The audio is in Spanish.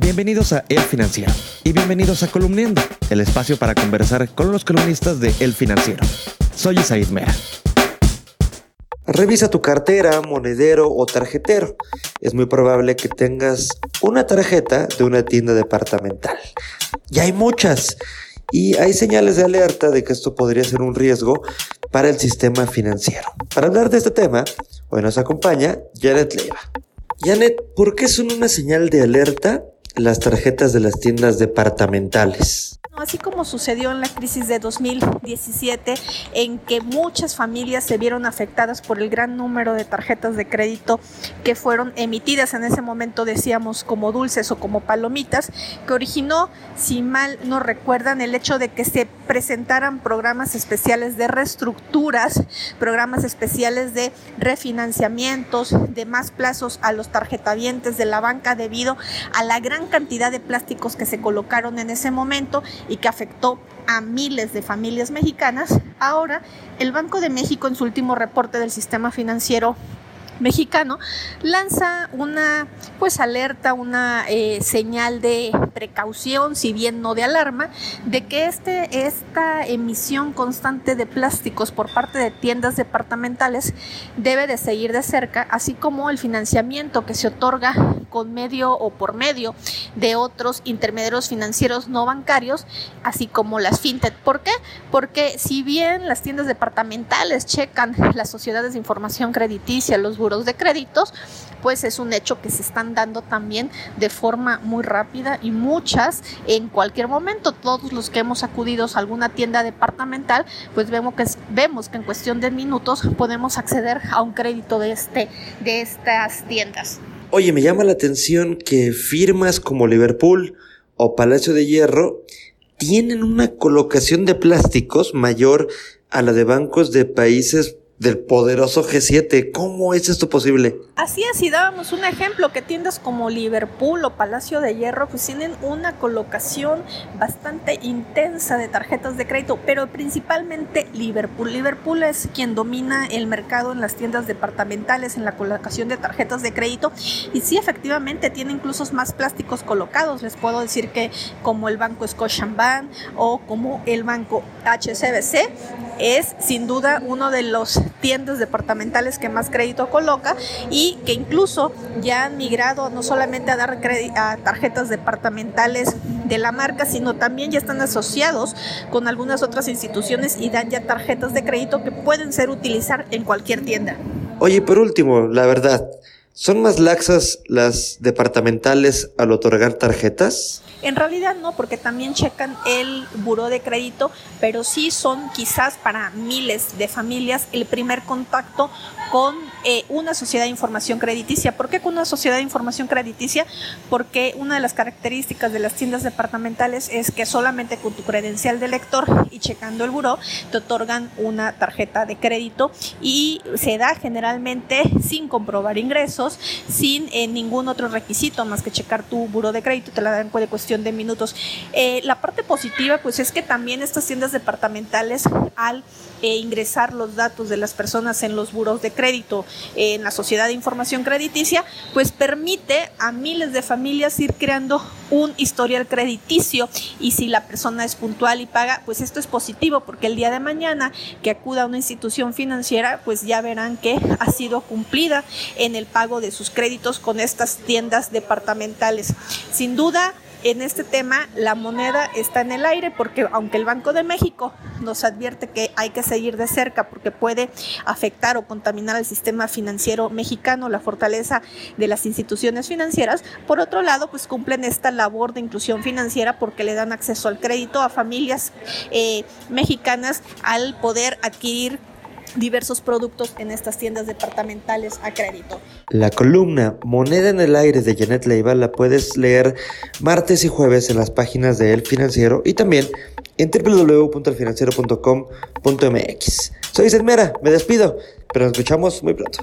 Bienvenidos a El Financiero y bienvenidos a Columniendo, el espacio para conversar con los columnistas de El Financiero. Soy Isaid Mera. Revisa tu cartera, monedero o tarjetero. Es muy probable que tengas una tarjeta de una tienda departamental. Y hay muchas. Y hay señales de alerta de que esto podría ser un riesgo para el sistema financiero. Para hablar de este tema, hoy nos acompaña Janet Leiva. Janet, ¿por qué son una señal de alerta las tarjetas de las tiendas departamentales? Así como sucedió en la crisis de 2017, en que muchas familias se vieron afectadas por el gran número de tarjetas de crédito que fueron emitidas. En ese momento, decíamos, como dulces o como palomitas, que originó, si mal no recuerdan, el hecho de que se presentaran programas especiales de reestructuras, programas especiales de refinanciamientos, de más plazos a los tarjetavientes de la banca debido a la gran cantidad de plásticos que se colocaron en ese momento y que afectó a miles de familias mexicanas, ahora el Banco de México en su último reporte del sistema financiero mexicano lanza una pues alerta, una eh, señal de precaución, si bien no de alarma, de que este, esta emisión constante de plásticos por parte de tiendas departamentales debe de seguir de cerca, así como el financiamiento que se otorga con medio o por medio de otros intermediarios financieros no bancarios, así como las fintech. ¿Por qué? Porque si bien las tiendas departamentales checan las sociedades de información crediticia, los de créditos, pues es un hecho que se están dando también de forma muy rápida y muchas en cualquier momento. Todos los que hemos acudido a alguna tienda departamental, pues vemos que, vemos que en cuestión de minutos podemos acceder a un crédito de, este, de estas tiendas. Oye, me llama la atención que firmas como Liverpool o Palacio de Hierro tienen una colocación de plásticos mayor a la de bancos de países del poderoso G7. ¿Cómo es esto posible? Así es, si dábamos un ejemplo, que tiendas como Liverpool o Palacio de Hierro pues tienen una colocación bastante intensa de tarjetas de crédito, pero principalmente Liverpool. Liverpool es quien domina el mercado en las tiendas departamentales, en la colocación de tarjetas de crédito y sí, efectivamente, tiene incluso más plásticos colocados. Les puedo decir que como el banco Scotiabank o como el banco HCBC, es sin duda uno de los tiendas departamentales que más crédito coloca y que incluso ya han migrado no solamente a dar a tarjetas departamentales de la marca, sino también ya están asociados con algunas otras instituciones y dan ya tarjetas de crédito que pueden ser utilizar en cualquier tienda. Oye, por último, la verdad, ¿son más laxas las departamentales al otorgar tarjetas? En realidad no, porque también checan el buró de crédito, pero sí son quizás para miles de familias el primer contacto con eh, una sociedad de información crediticia. ¿Por qué con una sociedad de información crediticia? Porque una de las características de las tiendas departamentales es que solamente con tu credencial de lector y checando el buró te otorgan una tarjeta de crédito y se da generalmente sin comprobar ingresos, sin eh, ningún otro requisito más que checar tu buró de crédito, te la dan de cuestión de minutos. Eh, la parte positiva, pues es que también estas tiendas departamentales, al eh, ingresar los datos de las personas en los buros de crédito, en la sociedad de información crediticia, pues permite a miles de familias ir creando un historial crediticio y si la persona es puntual y paga, pues esto es positivo porque el día de mañana que acuda a una institución financiera, pues ya verán que ha sido cumplida en el pago de sus créditos con estas tiendas departamentales. Sin duda, en este tema la moneda está en el aire porque aunque el Banco de México nos advierte que hay que seguir de cerca porque puede afectar o contaminar el sistema financiero mexicano, la fortaleza de las instituciones financieras, por otro lado pues cumplen esta labor de inclusión financiera porque le dan acceso al crédito a familias eh, mexicanas al poder adquirir diversos productos en estas tiendas departamentales a crédito. La columna Moneda en el aire de Janet Leiva la puedes leer martes y jueves en las páginas de El Financiero y también en www.elfinanciero.com.mx. Soy Selmera, me despido, pero nos escuchamos muy pronto.